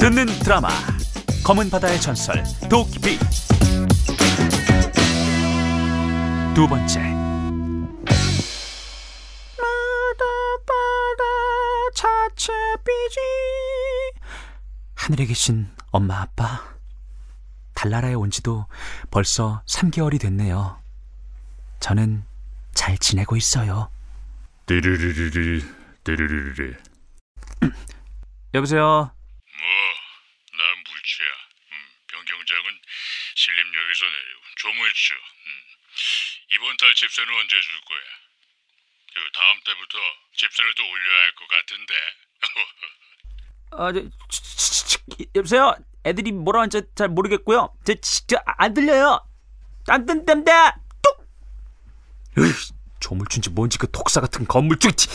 듣는 드라마 검은 바다의 전설 도끼비 두 번째 하늘에 계신 엄마 아빠 달나라에 온 지도 벌써 3개월이 됐네요. 저는 잘 지내고 있어요. 띠르르르르 띠르르르르 여보세요. 뭐난 물치야 음, 변경장은 신림역에서 음. 이번 달 집세는 언제 줄 거야 그 다음 달부터 집세를 또 올려야 할 것 같은데 아, 저, 치, 치, 치, 여보세요. 애들이 뭐라 하는지 잘 모르겠고요. 저, 진짜 안 들려요. 안 뜬답니다. 뚝. 조물춘지 뭔지 그 독사 같은 건물주. 치.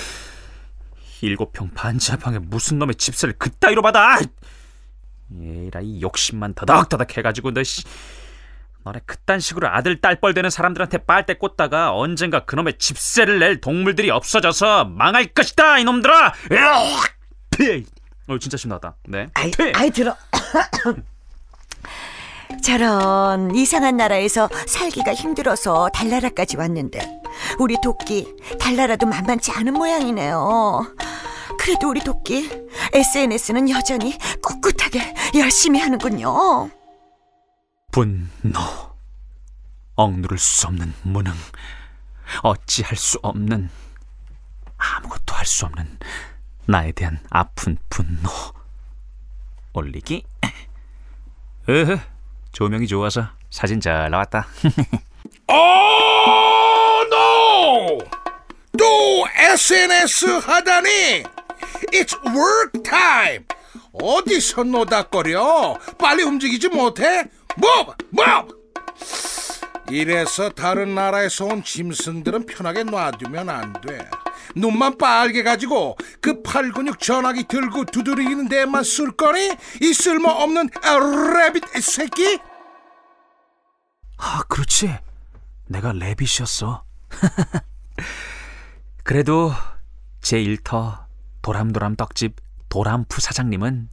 일곱 평 반지하방에 무슨 놈의 집세를 그따위로 받아? 얘라 이 욕심만 더덕더덕 해가지고 너 씨. 너네 그딴 식으로 아들 딸뻘 되는 사람들한테 빨대 꽂다가 언젠가 그놈의 집세를 낼 동물들이 없어져서 망할 것이다 이놈들아! 피! 어 진짜 신나다. 네. 아이, 피! 아이 들어. 저런 이상한 나라에서 살기가 힘들어서 달나라까지 왔는데 우리 도끼 달나라도 만만치 않은 모양이네요. 그래도 우리 도끼 SNS는 여전히 꿋꿋하게 열심히 하는군요. 분노. 억누를 수 없는 무능. 어찌할 수 없는 아무것도 할 수 없는 나에 대한 아픈 분노. 올리기. 으흐. 조명이 좋아서 사진 잘 나왔다. 어, 노! 또 SNS 하다니! It's work time! 어디서 노닥거려? 빨리 움직이지 못해? Move! Move! 이래서 다른 나라에서 온 짐승들은 편하게 놔두면 안 돼. 눈만 빨개 가지고 그 팔근육 전화기 들고 두드리는 데만 쓸 거니? 이 쓸모없는 레빗 새끼? 아, 그렇지. 내가 레빗이었어. 그래도 제 일터 도람도람 떡집 도람프 사장님은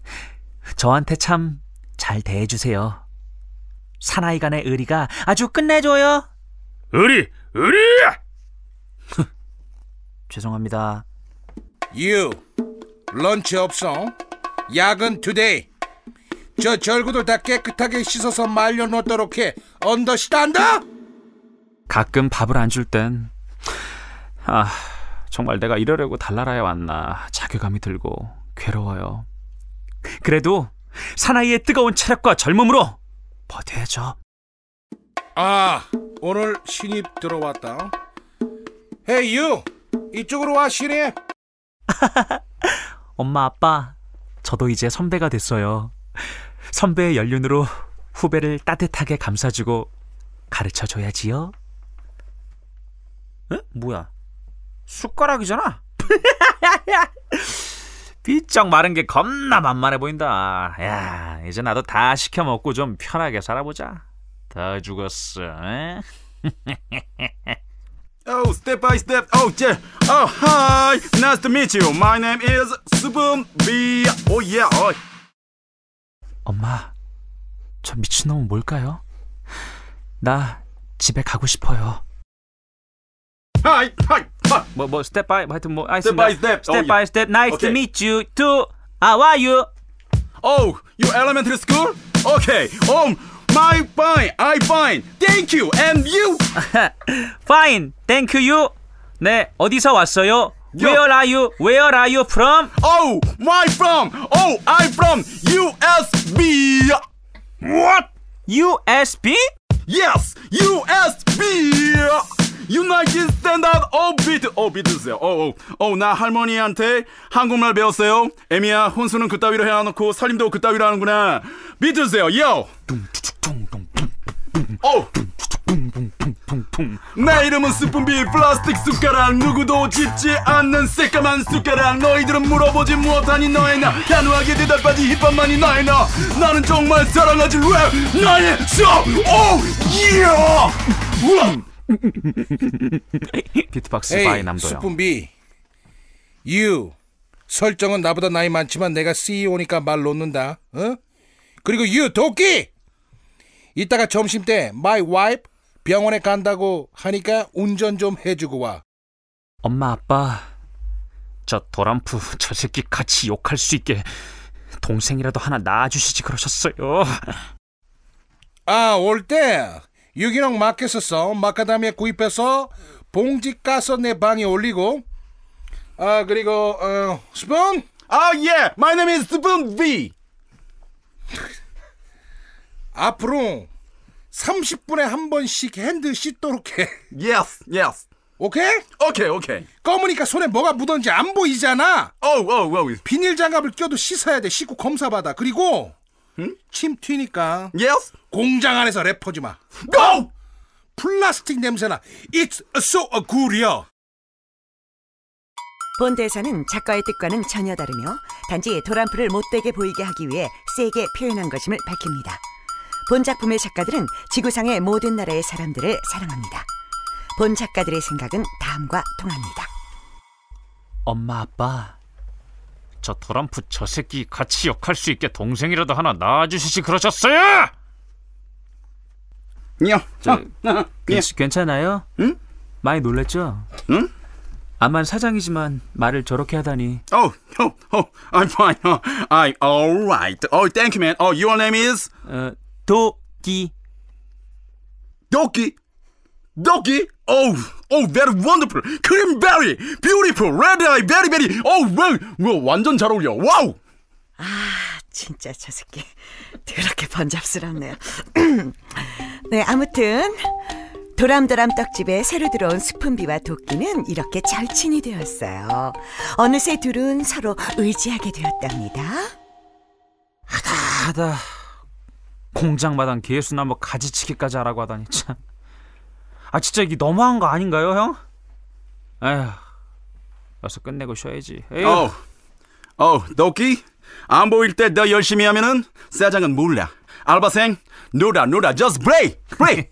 저한테 참 잘 대해주세요. 사나이 간의 의리가 아주 끝내줘요. 의리 의리 죄송합니다. You Lunch 없어? 야근 today 저 절구들 다 깨끗하게 씻어서 말려놓도록 해 understand? 가끔 밥을 안 줄 땐, 아, 정말 내가 이러려고 달나라에 왔나 자괴감이 들고 괴로워요. 그래도 사나이의 뜨거운 체력과 젊음으로 버텨야죠. 아 오늘 신입 들어왔다 헤이 유 이쪽으로 와 신입 엄마, 아빠, 저도 이제 선배가 됐어요. 선배의 연륜으로 후배를 따뜻하게 감싸주고 가르쳐 줘야지요. 에? 뭐야? 숟가락이잖아. 비쩍 마른 게 겁나 만만해 보인다. 야, 이제 나도 다 시켜 먹고 좀 편하게 살아보자. 다 죽었어. 에? Oh, step by step. Oh, yeah. Oh, hi. Nice to meet you. My name is Spoon B. Oh, yeah. Oh. 엄마, 저 미친놈은 뭘까요? 나 집에 가고 싶어요. Hi, hi, hi. 뭐, 뭐, 스텝 바이, 뭐 하여튼 뭐, Step by step. 스텝 Oh, 바이 yeah. 스텝, nice to Okay. meet you, too. How are you? Oh, you elementary school? Okay. Oh, my fine. I fine. Thank you. And you? Fine, thank you. 네, 어디서 왔어요? Yo. Where are you? Where are you from? Oh, my from? Oh, I'm from USB. What? USB? Yes, USB. Of Beat. 어, 비트 세요. 어, 어, 어, 나 할머니한테 한국말 배웠어요. 에미야, 혼수는 그따위로 해놓고 살림도 그따위로 하는구나. 비트 세요, 요. 어, 내 이름은 스푼비. 플라스틱 숟가락. 누구도 짚지 않는 새까만 숟가락. 너희들은 물어보지 못하니 너의 나. 단호하게 대답하지 힙합만이 나의 나. 나는 정말 사랑하지 랩 나의 소오 이야 우와 비트박스 헤이 바이 남도요. 스푼비 You 설정은 나보다 나이 많지만 내가 CEO니까 말 놓는다. 어? 그리고 유 도끼. 이따가 점심 때 my wife 병원에 간다고 하니까 운전 좀 해주고 와. 엄마 아빠 저 도람프 저 새끼 같이 욕할 수 있게 동생이라도 하나 낳아주시지 그러셨어요. 아, 올 때 유기농 마켓에서 마카다미아 구입해서 봉지 까서 내 방에 올리고 아, 그리고 어, 스푼 아 yeah, my name is Spoon B. 앞으로 30분에 한 번씩 hand 씻도록 해. Yes, yes. 오케이? 오케이, 오케이. 검으니까 손에 뭐가 묻었는지 안 보이잖아. Oh, oh, oh. 비닐 장갑을 껴도 씻어야 돼. 씻고 검사 받아. 그리고 침 튀니까 Yes. 공장 안에서 래퍼지 마. Go. 플라스틱 냄새나. It's so good이야. 본 대사는 작가의 뜻과는 전혀 다르며 단지 도란프를 못되게 보이게 하기 위해 세게 표현한 것임을 밝힙니다. 본 작품의 작가들은 지구상의 모든 나라의 사람들을 사랑합니다. 본 작가들의 생각은 다음과 통합니다. 엄마 아빠 저 도람프 저 새끼 같이 욕할 수 있게 동생이라도 하나 낳아주시지 그러셨어요. 야, 저. 괜, 괜찮아요? 응? 많이 놀랬죠? 응? 암만 사장이지만 말을 저렇게 하다니 Oh, oh, oh, I'm fine. Oh, I, all right. Oh, thank you, man. Oh, your name is 어, 도끼 Doki. Doki. Oh, oh, very wonderful. Cranberry, beautiful, red eye, very, very. Oh, well, well, 완전 잘 어울려. Wow. 진짜 저 새끼 더럽게 번잡스럽네요. 네, 아무튼 도람도람 떡집에 새로 들어온 스푼비와 도끼는 이렇게 절친이 되었어요. 어느새 둘은 서로 의지하게 되었답니다. 하다 공장마당 계수나무 가지치기까지 하라고 하다니 참. 아 진짜 이게 너무한 거 아닌가요, 형? 에휴, 어서 끝내고 쉬어야지. 에휴. Oh, oh, Doki. 안 보일 때 더 열심히 하면은 사장은 몰라. 알바생, 놀아, 놀아, just play, play.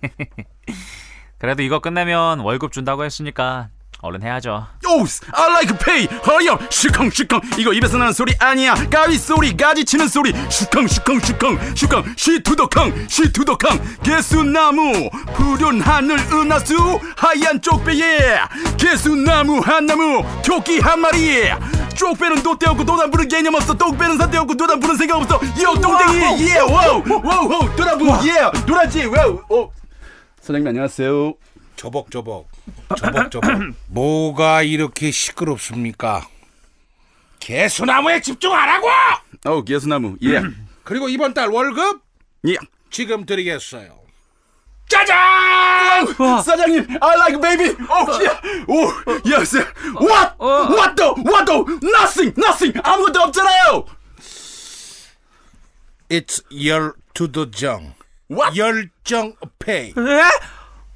그래도 이거 끝내면 월급 준다고 했으니까 얼른 해야죠. Oh, I like pay. Hurry yo, 슈컹 슈컹. 이거 입에서 나는 소리 아니야. 가위 소리, 가지 치는 소리. 슈컹 슈컹 슈컹 슈컹. 시투더캉, 시투더캉. 개수나무, 푸른 하늘 은하수, 하얀 쪽배에 개수나무 한 나무, 토끼 한 마리. 쪽배는 도 떼었고 도담부는 개념 없어. 똑배는 사 떼었고 도담부는 생각 없어. 요 똥댕이, 예, 와우, 와우, 와우, 도담부, 예, 도라지, 와우. 어. 사장님 안녕하세요. 저벅저벅 저벅저벅 뭐가 이렇게 시끄럽습니까? 개수나무에 집중하라고! 어, 개수나무, 예, 그리고 이번 달 월급 예. 지금 드리겠어요. 짜잔! 사장님, I like baby. Oh yeah. Oh yes. What? What the? What the? Nothing. Nothing. 아무것도 없잖아요. It's 열 to the 정. What? 열정 페이. 에?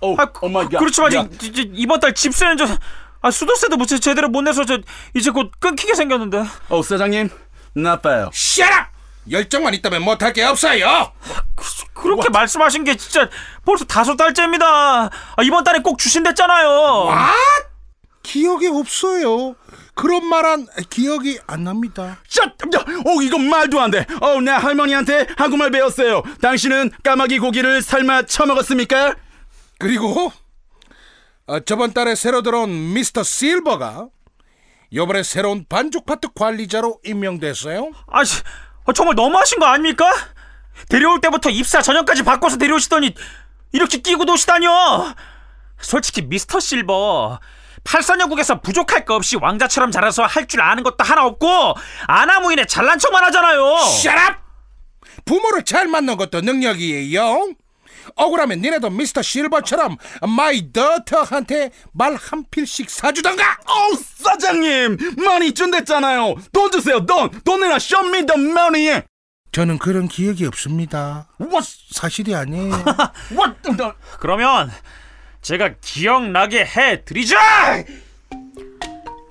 Oh, 아, oh my god. 그렇지만 야, 이, 이, 이번 달 집세는 저 아, 수도세도 뭐 제- 제대로 못 내서 저 이제 곧 끊기게 생겼는데. 어 사장님, 나빠요. Shut up! 열정만 있다면 못할 게 없어요. 그 렇게 말씀하신 게 진짜 벌써 다섯 달째입니다. 아, 이번 달에 꼭 주신댔잖아요. 아? 기억이 없어요. 그런 말한 기억이 안 납니다. Shut. 어 이거 말도 안 돼. 어 나 할머니한테 한국말 배웠어요. 당신은 까마귀 고기를 삶아 처먹었습니까? 그리고 어, 저번 달에 새로 들어온 미스터 실버가 이번에 새로운 반죽 파트 관리자로 임명됐어요. 아, 씨, 아, 정말 너무하신 거 아닙니까? 데려올 때부터 입사 전형까지 바꿔서 데려오시더니 이렇게 끼고 노시다뇨. 솔직히 미스터 실버 8사년국에서 부족할 거 없이 왕자처럼 자라서 할 줄 아는 것도 하나 없고 아나무인에 잘난 척만 하잖아요. Shut up! 부모를 잘 만난 것도 능력이에요. 억울하면 니네도 미스터 실버처럼 마이 더터한테 말 한 필씩 사주던가. 어 사장님 많이 준댔잖아요. 돈 주세요. 돈. 돈 내놔. Show me the money. 저는 그런 기억이 없습니다. What? 사실이 아니에요. What? 그러면 제가 기억나게 해드리죠.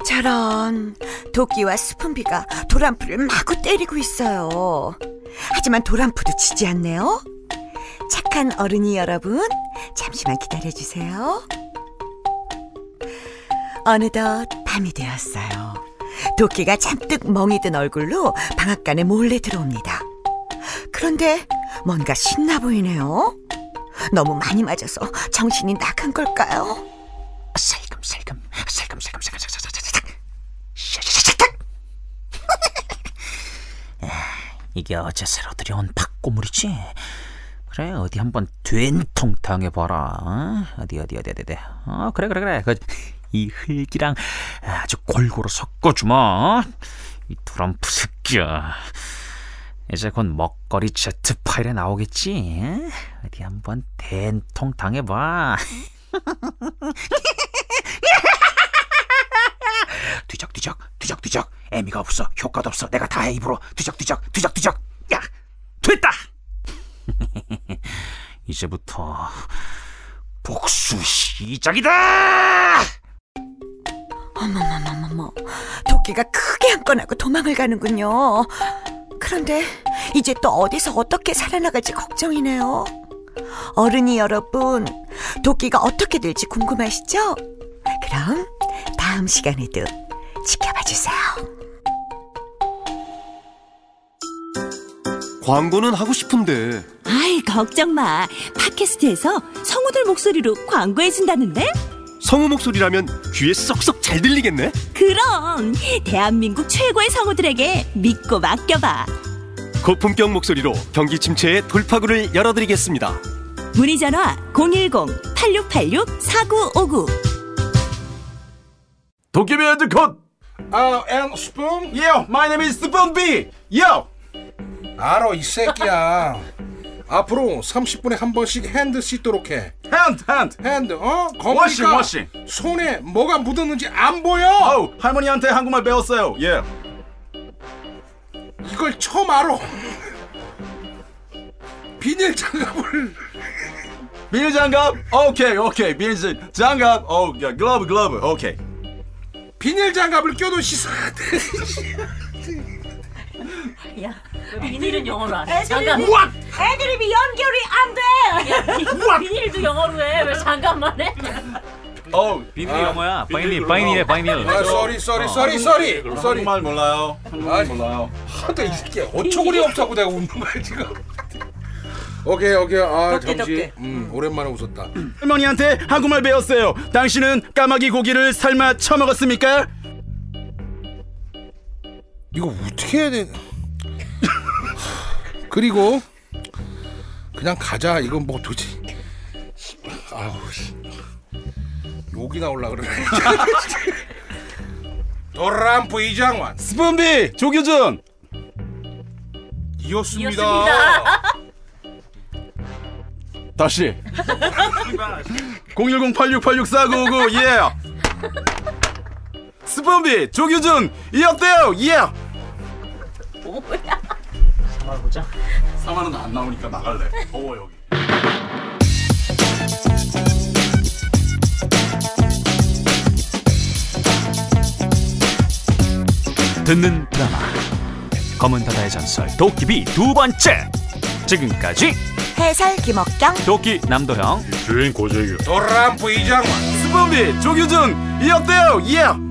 저런 도끼와 스푼비가 도람프를 마구 때리고 있어요. 하지만 도람프도 지지 않네요. 착한 어른이 여러분, 잠시만 기다려주세요. 어느덧 밤이 되었어요. 도끼가 잔뜩 멍이 든 얼굴로 방앗간에 몰래 들어옵니다. 그런데 뭔가 신나 보이네요. 너무 많이 맞아서 정신이 나간 걸까요? 살금살금 살금살금 살금살금 샤샤샤샥 이게 어제 새로 들여온 박고물이지 그래 어디 한번 된통 당해봐라. 어? 어디 어디 어디 어디 어디. 어 그래 그래 그래. 그, 이 흙이랑 아주 골고루 섞어주마. 이 트럼프 새끼야. 이제 곧 먹거리 제트 파일에 나오겠지? 어? 어디 한번 된통 당해봐. 뒤적 뒤적 뒤적 뒤적. 애미가 없어. 효과도 없어. 내가 다 해 입으로. 뒤적 뒤적 뒤적 뒤적. 야 됐다 이제부터 복수 시작이다 어머머머머머, 도끼가 크게 한 건 하고 도망을 가는군요. 그런데 이제 또 어디서 어떻게 살아나갈지 걱정이네요. 어른이 여러분, 도끼가 어떻게 될지 궁금하시죠? 그럼 다음 시간에도 지켜봐 주세요. 광고는 하고 싶은데. 아이 걱정 마. 팟캐스트에서 성우들 목소리로 광고해준다는데? 성우 목소리라면 귀에 쏙쏙 잘 들리겠네? 그럼 대한민국 최고의 성우들에게 믿고 맡겨봐. 고품격 목소리로 경기 침체의 돌파구를 열어드리겠습니다. 문의 전화 010-8686-4959 도깨비 head cut 아, And 스푼? Yo, my name is Spoon B. Yo 알아, 이 새끼야. 앞으로 30분에 한 번씩 hand 씻도록 해. hand hand hand, 어? Washing, 검으니까 washing. 손에 뭐가 묻었는지 안 보여. 어우 할머니한테 한국말 배웠어요 예 이걸 처음 알아. 비닐 장갑을 비닐 장갑 오케이 오케이 비닐 장갑 oh glove glove 오케이 비닐 장갑을 껴도 씻어야 돼. 비닐은 영어로 안 해. 장갑. 애드립이 연결이 안 돼! 비닐도 영어로 해. 왜 장갑만 해? 오 비닐 영어야 vinyl vinyl해 vinyl 아, sorry, sorry, sorry, sorry, sorry. 한국말 몰라요 한국말 아이. 몰라요 하도 이 새끼 어처구니 없다고 내가 웃는 거야 지금. 오케이, 오케이. 아, 잠시. 덕게. 음, 오랜만에 웃었다. 할머니한테 한국말 배웠어요 당신은 까마귀 고기를 삶아 처먹었습니까? 이거 어떻게 해야 돼? 그리고 그냥 가자. 이건 뭐 도대체 아우 씨. 욕이 나올라 그러네. 도람프 이장관 스푼비 조규준 이었습니다. 다시 010-8686-4959 예 스푼비 조규준 이었대요 예 뭐야? 보자. 4만원 안 나오니까 나갈래. 더워 여기. 듣는 드라마 검은 바다의 전설 도끼비 두 번째. 지금까지 해설 김옥경, 도끼 남도형 주인 고재규. 도람프 이장관 스푼비 조규준 이었대요 예